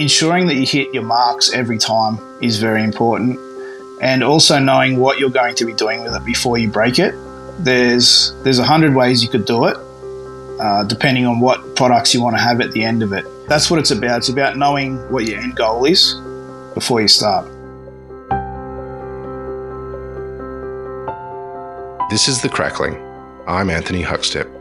ensuring that you hit your marks every time is very important, and also knowing what you're going to be doing with it before you break it. There's there's a hundred ways you could do it, uh, depending on what products you want to have at the end of it. That's what it's about. It's about knowing what your end goal is before you start. This is The Crackling. I'm Anthony Huckstep.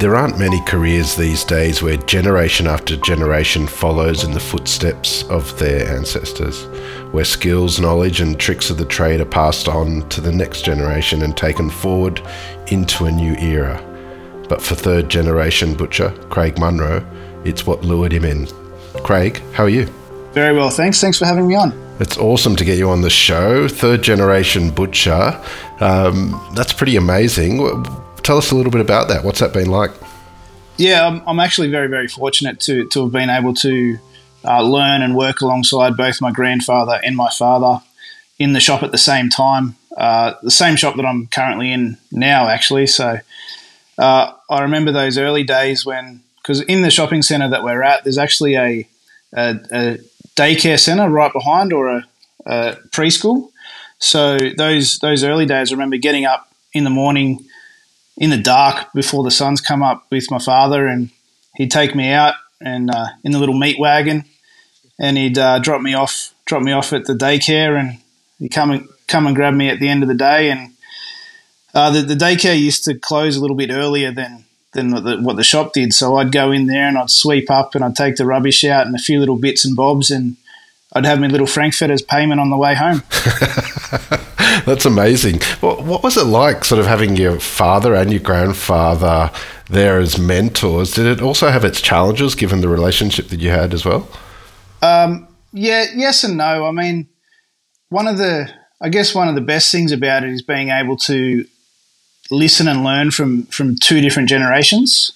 There aren't many careers these days where generation after generation follows in the footsteps of their ancestors, where skills, knowledge, and tricks of the trade are passed on to the next generation and taken forward into a new era. But for third generation butcher Craig Munro, it's what lured him in. Craig, how are you? Very well, thanks. Thanks for having me on. It's awesome to get you on the show. Third generation butcher. Um, that's pretty amazing tell us a little bit about that. What's that been like? Yeah, I'm, I'm actually very, very fortunate to, to have been able to uh, learn and work alongside both my grandfather and my father in the shop at the same time. Uh, the same shop that I'm currently in now, actually. So uh, I remember those early days when, because in the shopping centre that we're at, there's actually a, a, a daycare centre right behind or a, a preschool. So those those early days, I remember getting up in the morning in the dark before the sun's come up with my father, and he'd take me out and uh, in the little meat wagon, and he'd uh, drop me off, drop me off at the daycare, and he'd come and come and grab me at the end of the day. And uh, the, the, daycare used to close a little bit earlier than than the, what the shop did, so I'd go in there and I'd sweep up and I'd take the rubbish out and a few little bits and bobs, and I'd have my little frankfurters payment on the way home. That's amazing. What, what was it like, sort of having your father and your grandfather there as mentors? Did it also have its challenges, given the relationship that you had as well? Um, yeah, yes and no. I mean, one of the, I guess, one of the best things about it is being able to listen and learn from from two different generations.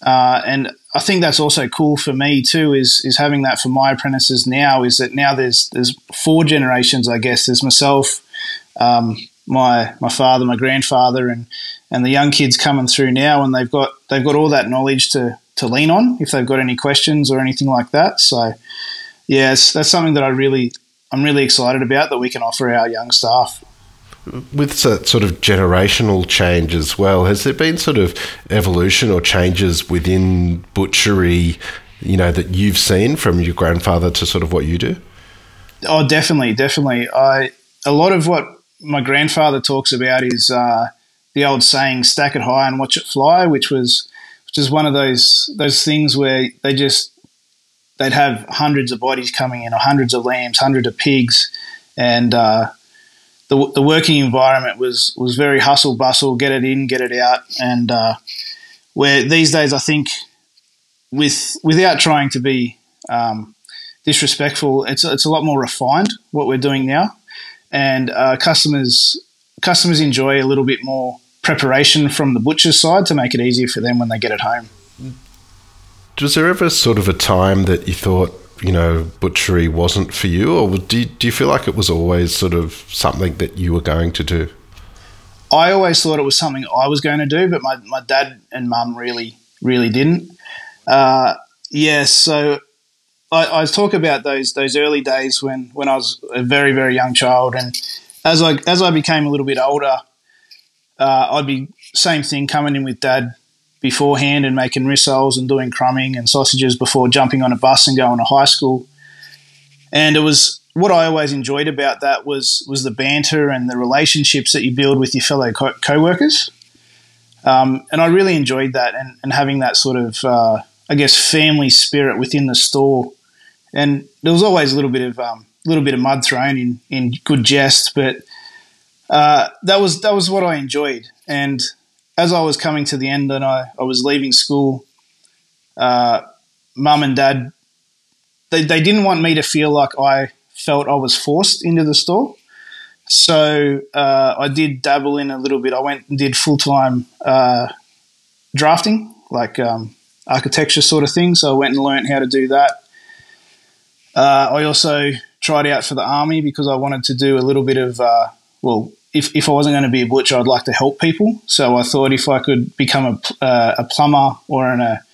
Uh, and I think that's also cool for me too. Is is having that for my apprentices now. Is that now there's there's four generations. I guess there's myself, um, my my father, my grandfather, and and the young kids coming through now, and they've got they've got all that knowledge to to lean on if they've got any questions or anything like that. So, yes, that's something that I really I'm really excited about that we can offer our young staff with sort of generational change as well, has there been sort of evolution or changes within butchery, you know, that you've seen from your grandfather to sort of what you do? Oh, definitely, definitely. I a lot of what my grandfather talks about is uh, the old saying "stack it high and watch it fly," which was which is one of those those things where they just they'd have hundreds of bodies coming in, or hundreds of lambs, hundreds of pigs, and uh, the, the working environment was was very hustle bustle, get it in, get it out, and uh, where these days I think with without trying to be um, disrespectful, it's it's a lot more refined what we're doing now and uh, customers customers enjoy a little bit more preparation from the butcher's side to make it easier for them when they get it home. Was there ever sort of a time that you thought, you know, butchery wasn't for you, or do you, do you feel like it was always sort of something that you were going to do? I always thought it was something I was going to do, but my, my dad and mum really, really didn't. Uh, yeah, so I, I, talk about those those early days when when I was a very very young child, and as I as I became a little bit older, uh, I'd be same thing coming in with dad beforehand and making rissoles and doing crumbing and sausages before jumping on a bus and going to high school. And it was what I always enjoyed about that was was the banter and the relationships that you build with your fellow co- co-workers. Um, and I really enjoyed that and, and having that sort of, uh, I guess, family spirit within the store and there was always a little bit of um, little bit of mud thrown in in good jest, but uh, that was that was what I enjoyed. And as I was coming to the end and I, I was leaving school, uh, mum and dad they, they didn't want me to feel like I felt I was forced into the store. So uh, I did dabble in a little bit. I went and did full time uh, drafting, like um, architecture sort of thing. So I went and learned how to do that. Uh, I also tried out for the army because I wanted to do a little bit of, uh, well, if, if I wasn't going to be a butcher, I'd like to help people. So I thought if I could become a, uh, a plumber or an, a,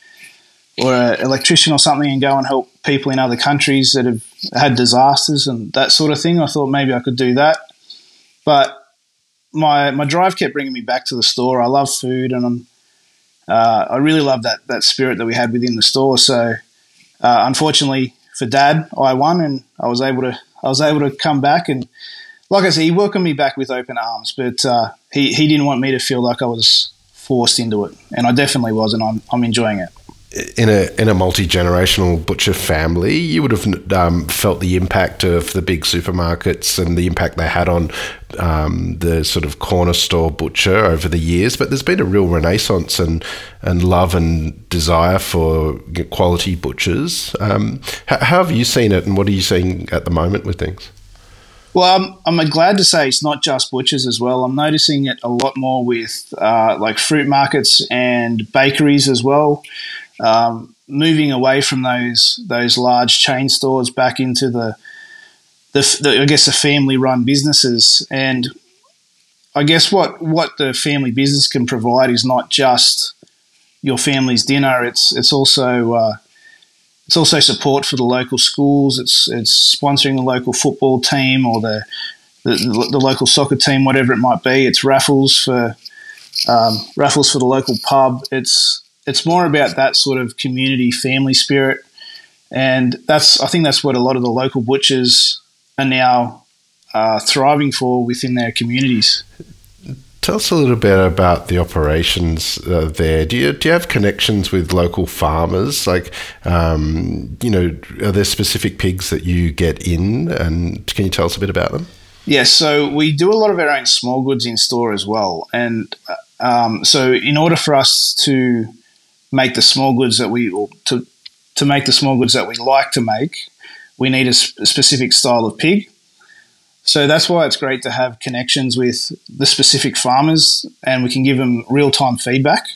or an electrician or something and go and help people in other countries that have had disasters and that sort of thing. I thought maybe I could do that, but my my drive kept bringing me back to the store. I love food, and I'm uh, I really love that that spirit that we had within the store. So, uh, unfortunately for Dad, I won, and I was able to I was able to come back and. Like I said, he welcomed me back with open arms, but uh, he, he didn't want me to feel like I was forced into it, and I definitely was, and I'm, I'm enjoying it in a in a multi generational butcher family, you would have um, felt the impact of the big supermarkets and the impact they had on um, the sort of corner store butcher over the years. But there's been a real renaissance and and love and desire for quality butchers. Um, how, how have you seen it, and what are you seeing at the moment with things? Well, I'm, I'm, glad to say it's not just butchers as well. I'm noticing it a lot more with uh, like fruit markets and bakeries as well um, moving away from those those large chain stores back into the, the, the I guess the family run businesses. And I guess what what the family business can provide is not just your family's dinner. It's it's also uh, it's also support for the local schools. It's it's sponsoring the local football team or the the, the local soccer team whatever it might be. It's raffles for um, raffles for the local pub. It's it's more about that sort of community family spirit, and that's I think that's what a lot of the local butchers are now uh, thriving for within their communities. Tell us a little bit about the operations uh, there. Do you do you have connections with local farmers? Like, um, you know, are there specific pigs that you get in, and can you tell us a bit about them? Yes, yeah, so we do a lot of our own small goods in store as well, and uh, um, so in order for us to make the small goods that we to to make the small goods that we like to make, we need a, sp- a specific style of pig. So that's why it's great to have connections with the specific farmers, and we can give them real time feedback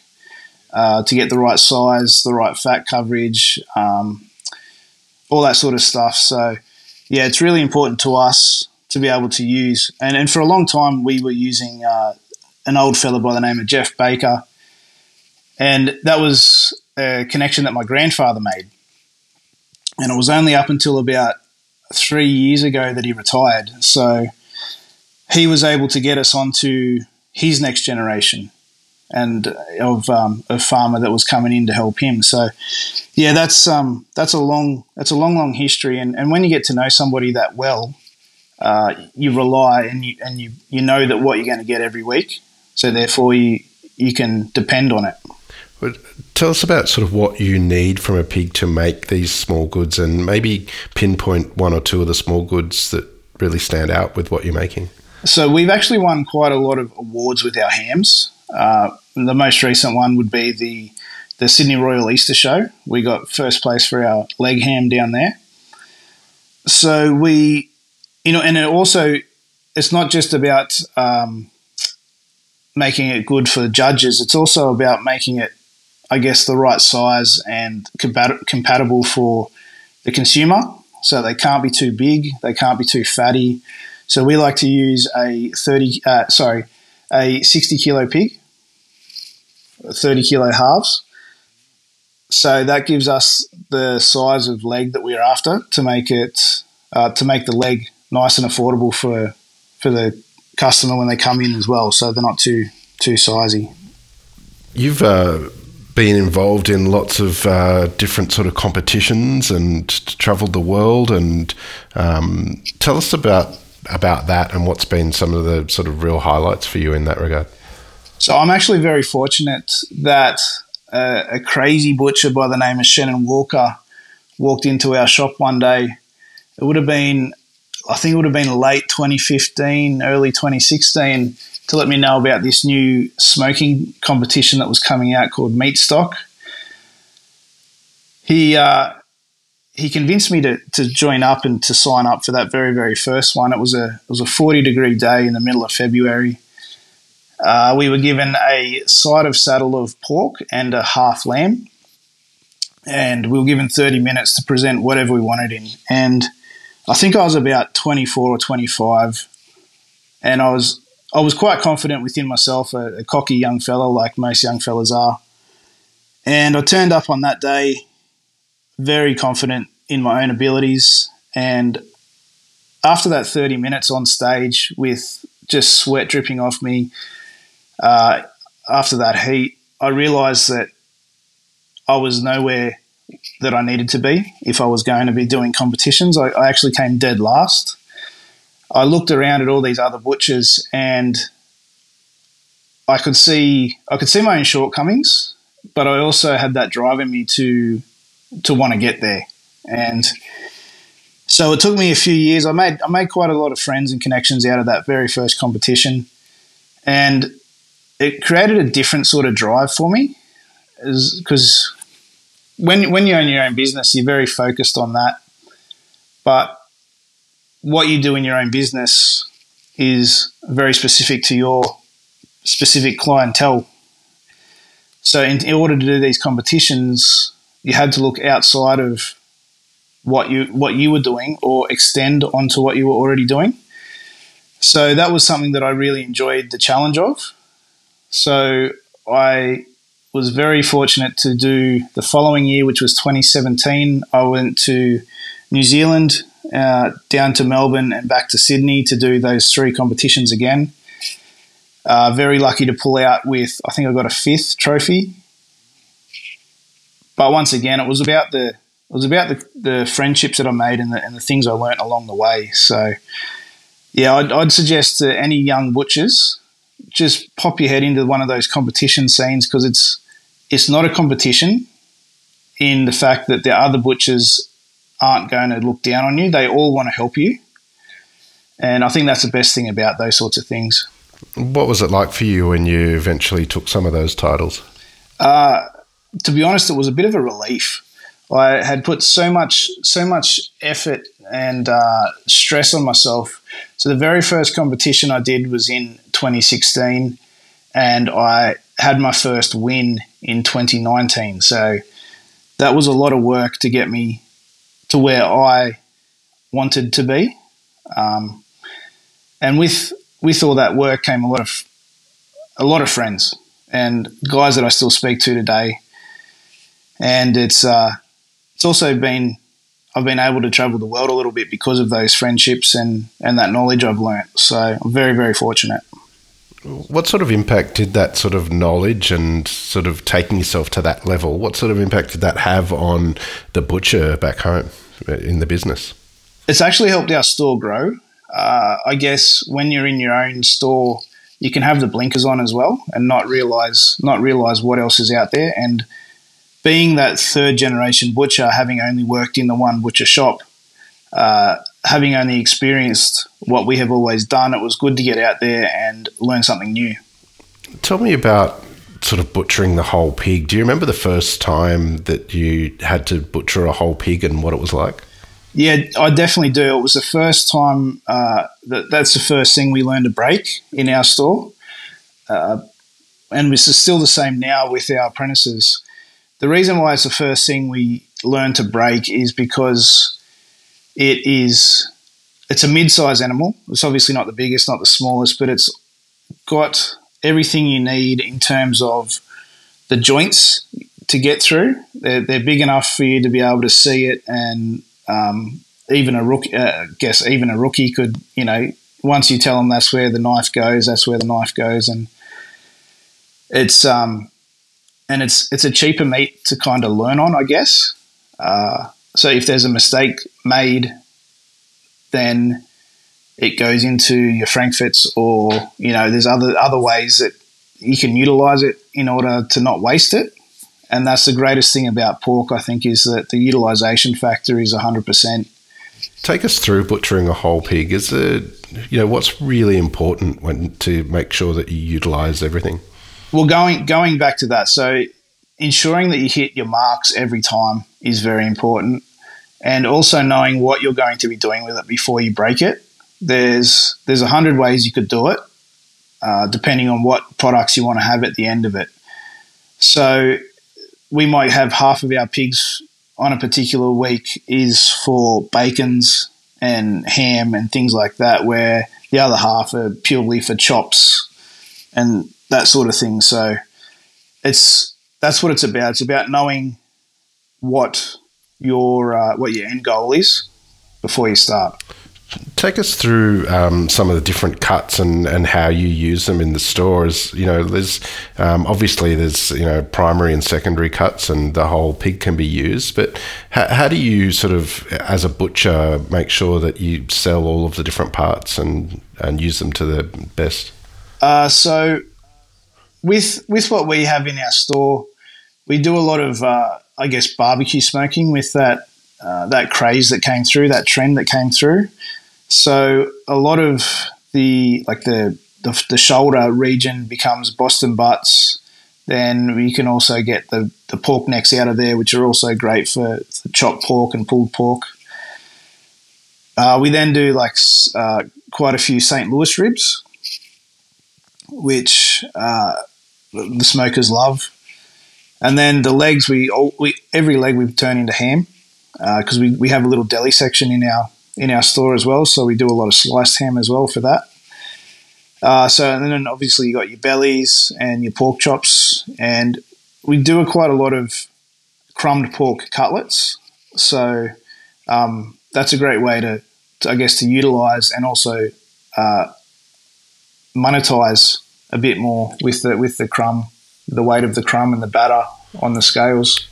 uh, to get the right size, the right fat coverage, um, all that sort of stuff. So yeah, it's really important to us to be able to use. And, and for a long time, we were using uh, an old fella by the name of Jeff Baker, and that was a connection that my grandfather made. And it was only up until about three years ago that he retired. So he was able to get us onto his next generation and of um, a farmer that was coming in to help him. So yeah, that's um, that's a long that's a long long history. And, and when you get to know somebody that well, uh, you rely and you and you you know that what you're going to get every week. So therefore you you can depend on it. Tell us about sort of what you need from a pig to make these small goods and maybe pinpoint one or two of the small goods that really stand out with what you're making. So, we've actually won quite a lot of awards with our hams. Uh, the most recent one would be the, the Sydney Royal Easter Show. We got first place for our leg ham down there. So, we, you know, and it also, it's not just about um, making it good for the judges, it's also about making it I guess, the right size and compat- compatible for the consumer. So they can't be too big, they can't be too fatty. So we like to use a 30, uh, sorry, a 60 kilo pig, 30 kilo halves. So that gives us the size of leg that we're after to make it uh, to make the leg nice and affordable for for the customer when they come in as well. So they're not too too sizey. You've uh, been involved in lots of uh, different sort of competitions and travelled the world. And um, tell us about about that and what's been some of the sort of real highlights for you in that regard. So I'm actually very fortunate that uh, a crazy butcher by the name of Shannon Walker walked into our shop one day. It would have been, I think it would have been late 2015, early 2016 to let me know about this new smoking competition that was coming out called Meatstock. He uh, he convinced me to, to join up and to sign up for that very very first one. It was a it was a forty degree day in the middle of February. Uh, we were given a side of saddle of pork and a half lamb, and we were given thirty minutes to present whatever we wanted in. And I think I was about twenty four or twenty five, and I was I was quite confident within myself, a, a cocky young fellow like most young fellas are. And I turned up on that day very confident in my own abilities. And after that 30 minutes on stage with just sweat dripping off me, uh, after that heat, I realized that I was nowhere that I needed to be if I was going to be doing competitions. I, I actually came dead last. I looked around at all these other butchers and I could see I could see my own shortcomings, but I also had that drive in me to to want to get there. And so it took me a few years. I made I made quite a lot of friends and connections out of that very first competition, and it created a different sort of drive for me, because when when you own your own business, you're very focused on that. But what you do in your own business is very specific to your specific clientele. So, in, in order to do these competitions, you had to look outside of what you what you were doing or extend onto what you were already doing. So that was something that I really enjoyed the challenge of. So I was very fortunate to do the following year, which was 2017. I went to New Zealand, uh, down to Melbourne, and back to Sydney to do those three competitions again. Uh, very lucky to pull out with, I think I got a fifth trophy. But once again, it was about the it was about the, the friendships that I made and the, and the things I learnt along the way. So, yeah, I'd, I'd suggest to any young butchers just pop your head into one of those competition scenes because it's it's not a competition in the fact that the other butchers aren't going to look down on you. They all want to help you. And I think that's the best thing about those sorts of things. What was it like for you when you eventually took some of those titles? Uh, to be honest, it was a bit of a relief. I had put so much so much effort and uh, stress on myself. So the very first competition I did was in 2016, and I had my first win in 2019. So that was a lot of work to get me to where I wanted to be. Um, and with with all that work came a lot of a lot of friends and guys that I still speak to today. And it's uh, it's also been I've been able to travel the world a little bit because of those friendships and and that knowledge I've learnt. So I'm very very fortunate. What sort of impact did that sort of knowledge and sort of taking yourself to that level? What sort of impact did that have on the butcher back home in the business? It's actually helped our store grow. Uh, I guess when you're in your own store, you can have the blinkers on as well and not realize not realize what else is out there. And being that third generation butcher, having only worked in the one butcher shop, uh, having only experienced what we have always done, it was good to get out there and learn something new. Tell me about sort of butchering the whole pig. Do you remember the first time that you had to butcher a whole pig and what it was like? Yeah, I definitely do. It was the first time uh, that that's the first thing we learned to break in our store. Uh, and this is still the same now with our apprentices. The reason why it's the first thing we learn to break is because it is it's a mid-sized animal. It's obviously not the biggest, not the smallest, but it's got everything you need in terms of the joints to get through. They're, they're big enough for you to be able to see it, and um, even a rookie, uh, guess even a rookie could, you know, once you tell them that's where the knife goes, that's where the knife goes, and it's um, and it's it's a cheaper meat to kind of learn on, I guess. Uh, so if there's a mistake made, then it goes into your frankfurts, or you know, there's other other ways that you can utilize it in order to not waste it. And that's the greatest thing about pork, I think, is that the utilization factor is 100%. Take us through butchering a whole pig. Is it, you know, what's really important when to make sure that you utilize everything? Well, going going back to that, so ensuring that you hit your marks every time is very important, and also knowing what you're going to be doing with it before you break it. There's there's a hundred ways you could do it, uh, depending on what products you want to have at the end of it. So we might have half of our pigs on a particular week is for bacons and ham and things like that, where the other half are purely for chops and that sort of thing. So it's that's what it's about. It's about knowing what your uh, what your end goal is before you start. Take us through um, some of the different cuts and, and how you use them in the stores. You know, there's um, obviously there's you know primary and secondary cuts, and the whole pig can be used. But how, how do you sort of, as a butcher, make sure that you sell all of the different parts and and use them to the best? Uh, so, with with what we have in our store, we do a lot of, uh, I guess, barbecue smoking with that uh, that craze that came through, that trend that came through. So a lot of the like the the, the shoulder region becomes Boston butts. Then we can also get the, the pork necks out of there, which are also great for, for chopped pork and pulled pork. Uh, we then do like uh, quite a few St. Louis ribs, which uh, the smokers love. And then the legs, we, all, we every leg we turn into ham because uh, we, we have a little deli section in our in our store as well. So we do a lot of sliced ham as well for that. Uh, so and then obviously you got your bellies and your pork chops, and we do quite a lot of crumbed pork cutlets. So um, that's a great way to, to, I guess, to utilize and also uh, monetize a bit more with the with the crumb, the weight of the crumb and the batter on the scales.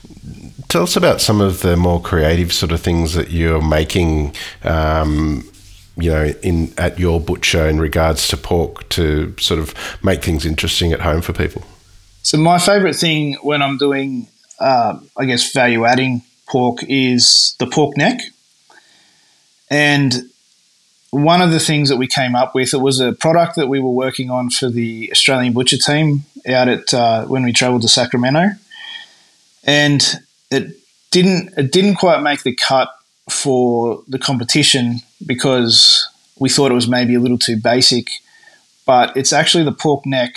Tell us about some of the more creative sort of things that you're making. Um, you know, in at your butcher in regards to pork to sort of make things interesting at home for people. So my favourite thing when I'm doing, uh, I guess, value adding pork is the pork neck, and one of the things that we came up with it was a product that we were working on for the Australian butcher team out at uh, when we travelled to Sacramento, and it didn't it didn't quite make the cut for the competition because we thought it was maybe a little too basic. But it's actually the pork neck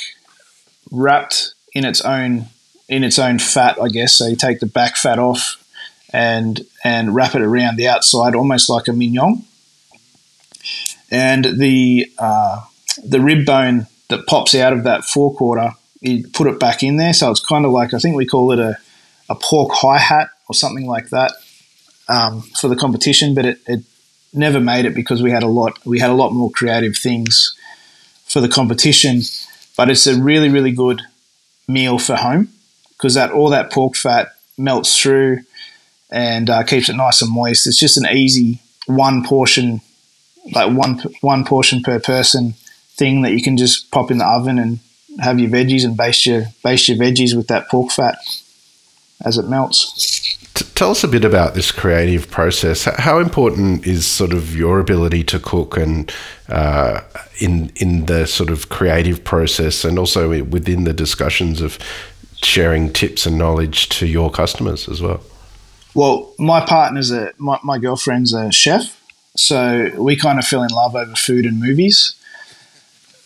wrapped in its own in its own fat, I guess. So you take the back fat off and and wrap it around the outside, almost like a mignon. And the uh, the rib bone that pops out of that forequarter, you put it back in there. So it's kind of like I think we call it a a pork hi hat or something like that um, for the competition, but it, it never made it because we had a lot we had a lot more creative things for the competition. But it's a really really good meal for home because that all that pork fat melts through and uh, keeps it nice and moist. It's just an easy one portion, like one one portion per person thing that you can just pop in the oven and have your veggies and baste your baste your veggies with that pork fat as it melts. Tell us a bit about this creative process. How important is sort of your ability to cook and uh, in in the sort of creative process, and also within the discussions of sharing tips and knowledge to your customers as well? Well, my partner's a my, my girlfriend's a chef, so we kind of fell in love over food and movies.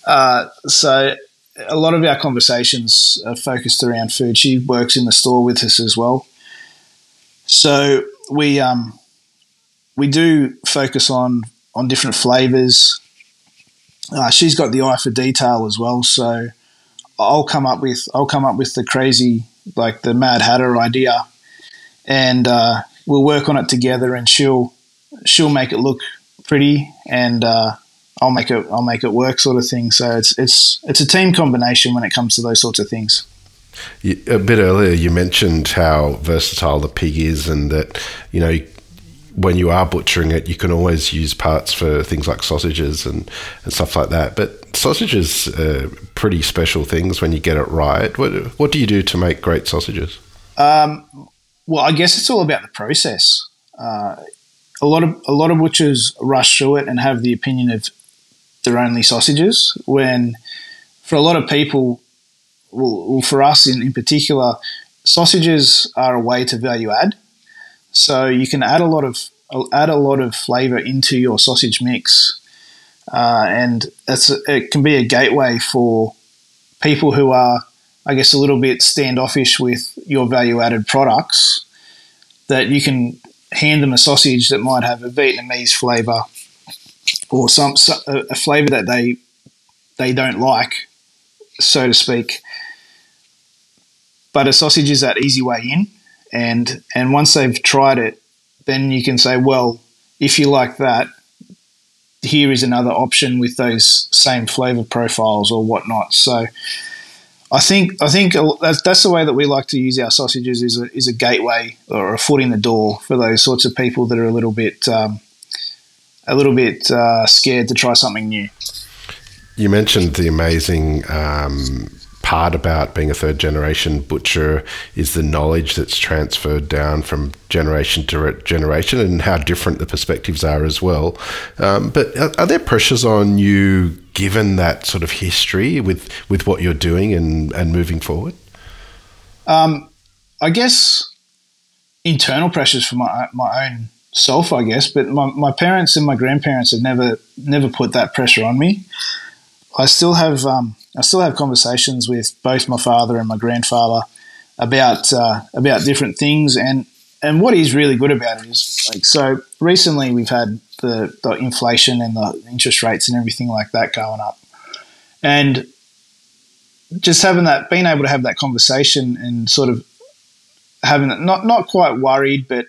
Uh, so a lot of our conversations are focused around food. She works in the store with us as well, so we um, we do focus on on different flavors. Uh, she's got the eye for detail as well, so I'll come up with I'll come up with the crazy like the Mad Hatter idea, and uh, we'll work on it together, and she'll she'll make it look pretty, and uh, I'll make it I'll make it work sort of thing. So it's it's it's a team combination when it comes to those sorts of things. A bit earlier, you mentioned how versatile the pig is, and that you know when you are butchering it, you can always use parts for things like sausages and, and stuff like that. But sausages are pretty special things when you get it right. What what do you do to make great sausages? Um, well, I guess it's all about the process. Uh, a lot of a lot of butchers rush through it and have the opinion of they're only sausages. When for a lot of people, well, well, for us in, in particular, sausages are a way to value add. So you can add a lot of add a lot of flavor into your sausage mix, uh, and it's it can be a gateway for people who are, I guess, a little bit standoffish with your value added products. That you can hand them a sausage that might have a Vietnamese flavor or some, a flavor that they they don't like, so to speak. But a sausage is that easy way in, and and once they've tried it, then you can say, well, if you like that, here is another option with those same flavor profiles or whatnot. So I think I think that's, the way that we like to use our sausages is a, is a gateway or a foot in the door for those sorts of people that are a little bit um, a little bit uh, scared to try something new. You mentioned the amazing um, part about being a third generation butcher is the knowledge that's transferred down from generation to generation and how different the perspectives are as well. Um, but are, are, there pressures on you given that sort of history with, with what you're doing and, and moving forward? Um, I guess internal pressures for my, my own self, I guess, but my, my parents and my grandparents have never never put that pressure on me. I still have um, I still have conversations with both my father and my grandfather about uh, about different things, and and what he's really good about it is like so. Recently, we've had the, the inflation and the interest rates and everything like that going up, and just having that, being able to have that conversation and sort of having it not not quite worried, but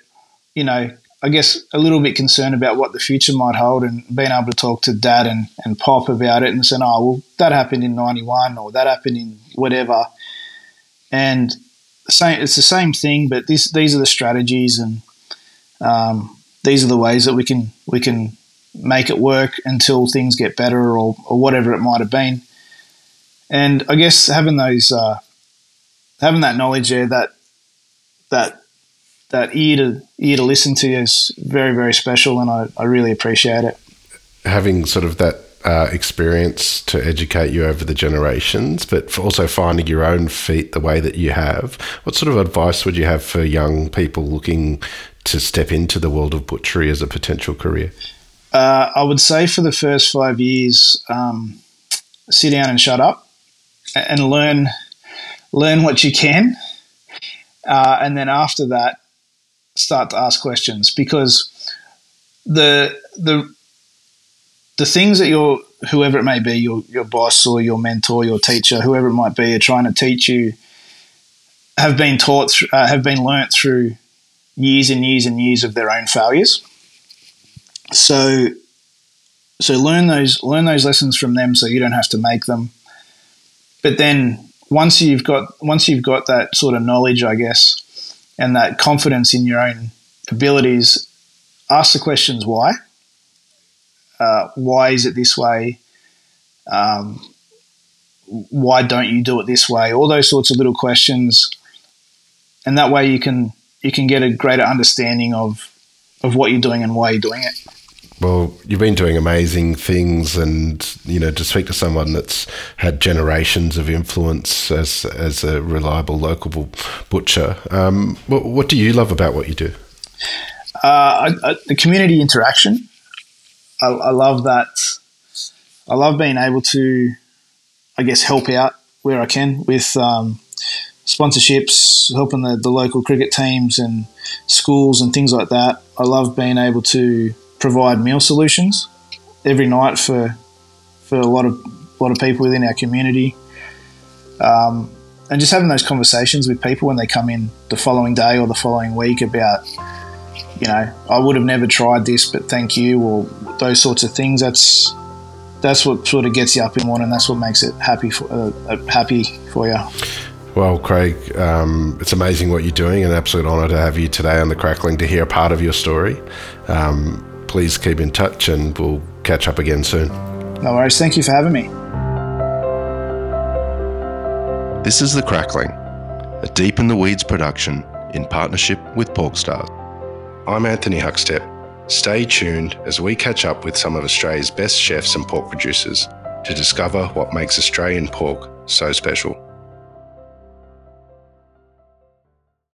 you know, I guess, a little bit concerned about what the future might hold and being able to talk to dad and, and pop about it and saying, oh, well, that happened in 91 or that happened in whatever. And same, it's the same thing, but this, these are the strategies and um, these are the ways that we can, we can make it work until things get better or, or whatever it might have been. And I guess having those, uh, having that knowledge there, that, that that ear to ear to listen to is very very special, and I, I really appreciate it. Having sort of that uh, experience to educate you over the generations, but also finding your own feet the way that you have. What sort of advice would you have for young people looking to step into the world of butchery as a potential career? Uh, I would say for the first five years, um, sit down and shut up, and learn learn what you can, uh, and then after that, start to ask questions because the the the things that your whoever it may be your your boss or your mentor your teacher whoever it might be are trying to teach you have been taught uh, have been learnt through years and years and years of their own failures. So so learn those learn those lessons from them so you don't have to make them. But then once you've got once you've got that sort of knowledge i guess and that confidence in your own abilities, ask the questions why. Uh, why is it this way? Um, why don't you do it this way? All those sorts of little questions, and that way you can you can get a greater understanding of of what you're doing and why you're doing it. Well, you've been doing amazing things, and you know to speak to someone that's had generations of influence as as a reliable local butcher. Um, what, what, do you love about what you do? Uh, I, I, the community interaction. I, I, love that. I love being able to, I guess, help out where I can with um, sponsorships, helping the, the local cricket teams and schools and things like that. I love being able to provide meal solutions every night for for a lot of a lot of people within our community. Um, and just having those conversations with people when they come in the following day or the following week about, you know, I would have never tried this, but thank you, or those sorts of things. That's that's what sort of gets you up in the morning. That's what makes it happy for uh, uh happy for you. Well, Craig, um, it's amazing what you're doing. An absolute honour to have you today on the Crackling to hear a part of your story. Um, please keep in touch and we'll catch up again soon. No worries. Thank you for having me. This is The Crackling, a Deep in the Weeds production in partnership with Porkstars. I'm Anthony Huckstep. Stay tuned as we catch up with some of Australia's best chefs and pork producers to discover what makes Australian pork so special.